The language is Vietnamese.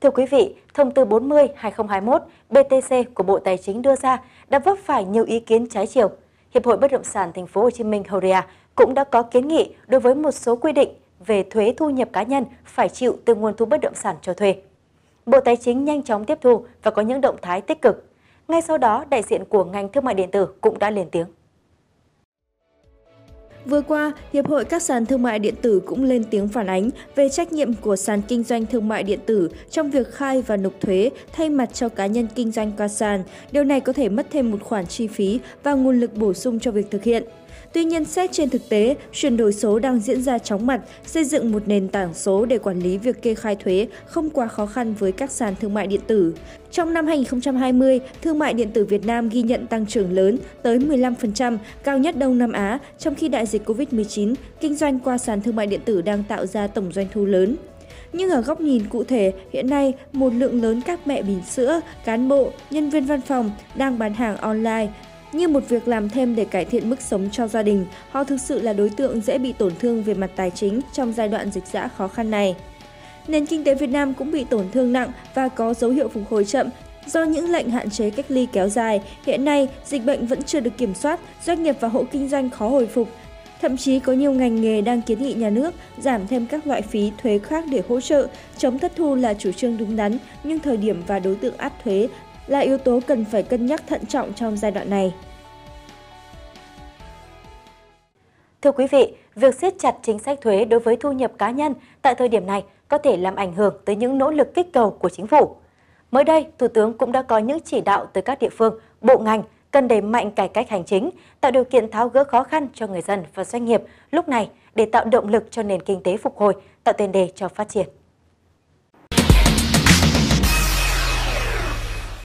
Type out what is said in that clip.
Thưa quý vị, thông tư 40/2021 BTC của Bộ Tài chính đưa ra đã vấp phải nhiều ý kiến trái chiều. Hiệp hội Bất động sản Thành phố Hồ Chí Minh Horea cũng đã có kiến nghị đối với một số quy định về thuế thu nhập cá nhân phải chịu từ nguồn thu bất động sản cho thuê. Bộ Tài chính nhanh chóng tiếp thu và có những động thái tích cực. Ngay sau đó, đại diện của ngành thương mại điện tử cũng đã lên tiếng. Vừa qua, Hiệp hội các sàn thương mại điện tử cũng lên tiếng phản ánh về trách nhiệm của sàn kinh doanh thương mại điện tử trong việc khai và nộp thuế thay mặt cho cá nhân kinh doanh qua sàn. Điều này có thể mất thêm một khoản chi phí và nguồn lực bổ sung cho việc thực hiện. Tuy nhiên, xét trên thực tế, chuyển đổi số đang diễn ra chóng mặt, xây dựng một nền tảng số để quản lý việc kê khai thuế không quá khó khăn với các sàn thương mại điện tử. Trong năm 2020, thương mại điện tử Việt Nam ghi nhận tăng trưởng lớn tới 15%, cao nhất Đông Nam Á, trong khi đại dịch COVID-19, kinh doanh qua sàn thương mại điện tử đang tạo ra tổng doanh thu lớn. Nhưng ở góc nhìn cụ thể, hiện nay một lượng lớn các mẹ bỉm sữa, cán bộ, nhân viên văn phòng đang bán hàng online như một việc làm thêm để cải thiện mức sống cho gia đình, họ thực sự là đối tượng dễ bị tổn thương về mặt tài chính trong giai đoạn dịch dã khó khăn này. Nền kinh tế Việt Nam cũng bị tổn thương nặng và có dấu hiệu phục hồi chậm Do những lệnh hạn chế cách ly kéo dài, hiện nay dịch bệnh vẫn chưa được kiểm soát, doanh nghiệp và hộ kinh doanh khó hồi phục. Thậm chí có nhiều ngành nghề đang kiến nghị nhà nước giảm thêm các loại phí thuế khác để hỗ trợ, chống thất thu là chủ trương đúng đắn, nhưng thời điểm và đối tượng áp thuế là yếu tố cần phải cân nhắc thận trọng trong giai đoạn này. Thưa quý vị, việc siết chặt chính sách thuế đối với thu nhập cá nhân tại thời điểm này có thể làm ảnh hưởng tới những nỗ lực kích cầu của chính phủ. Mới đây, Thủ tướng cũng đã có những chỉ đạo tới các địa phương, bộ ngành cần đẩy mạnh cải cách hành chính, tạo điều kiện tháo gỡ khó khăn cho người dân và doanh nghiệp lúc này để tạo động lực cho nền kinh tế phục hồi, tạo tiền đề cho phát triển.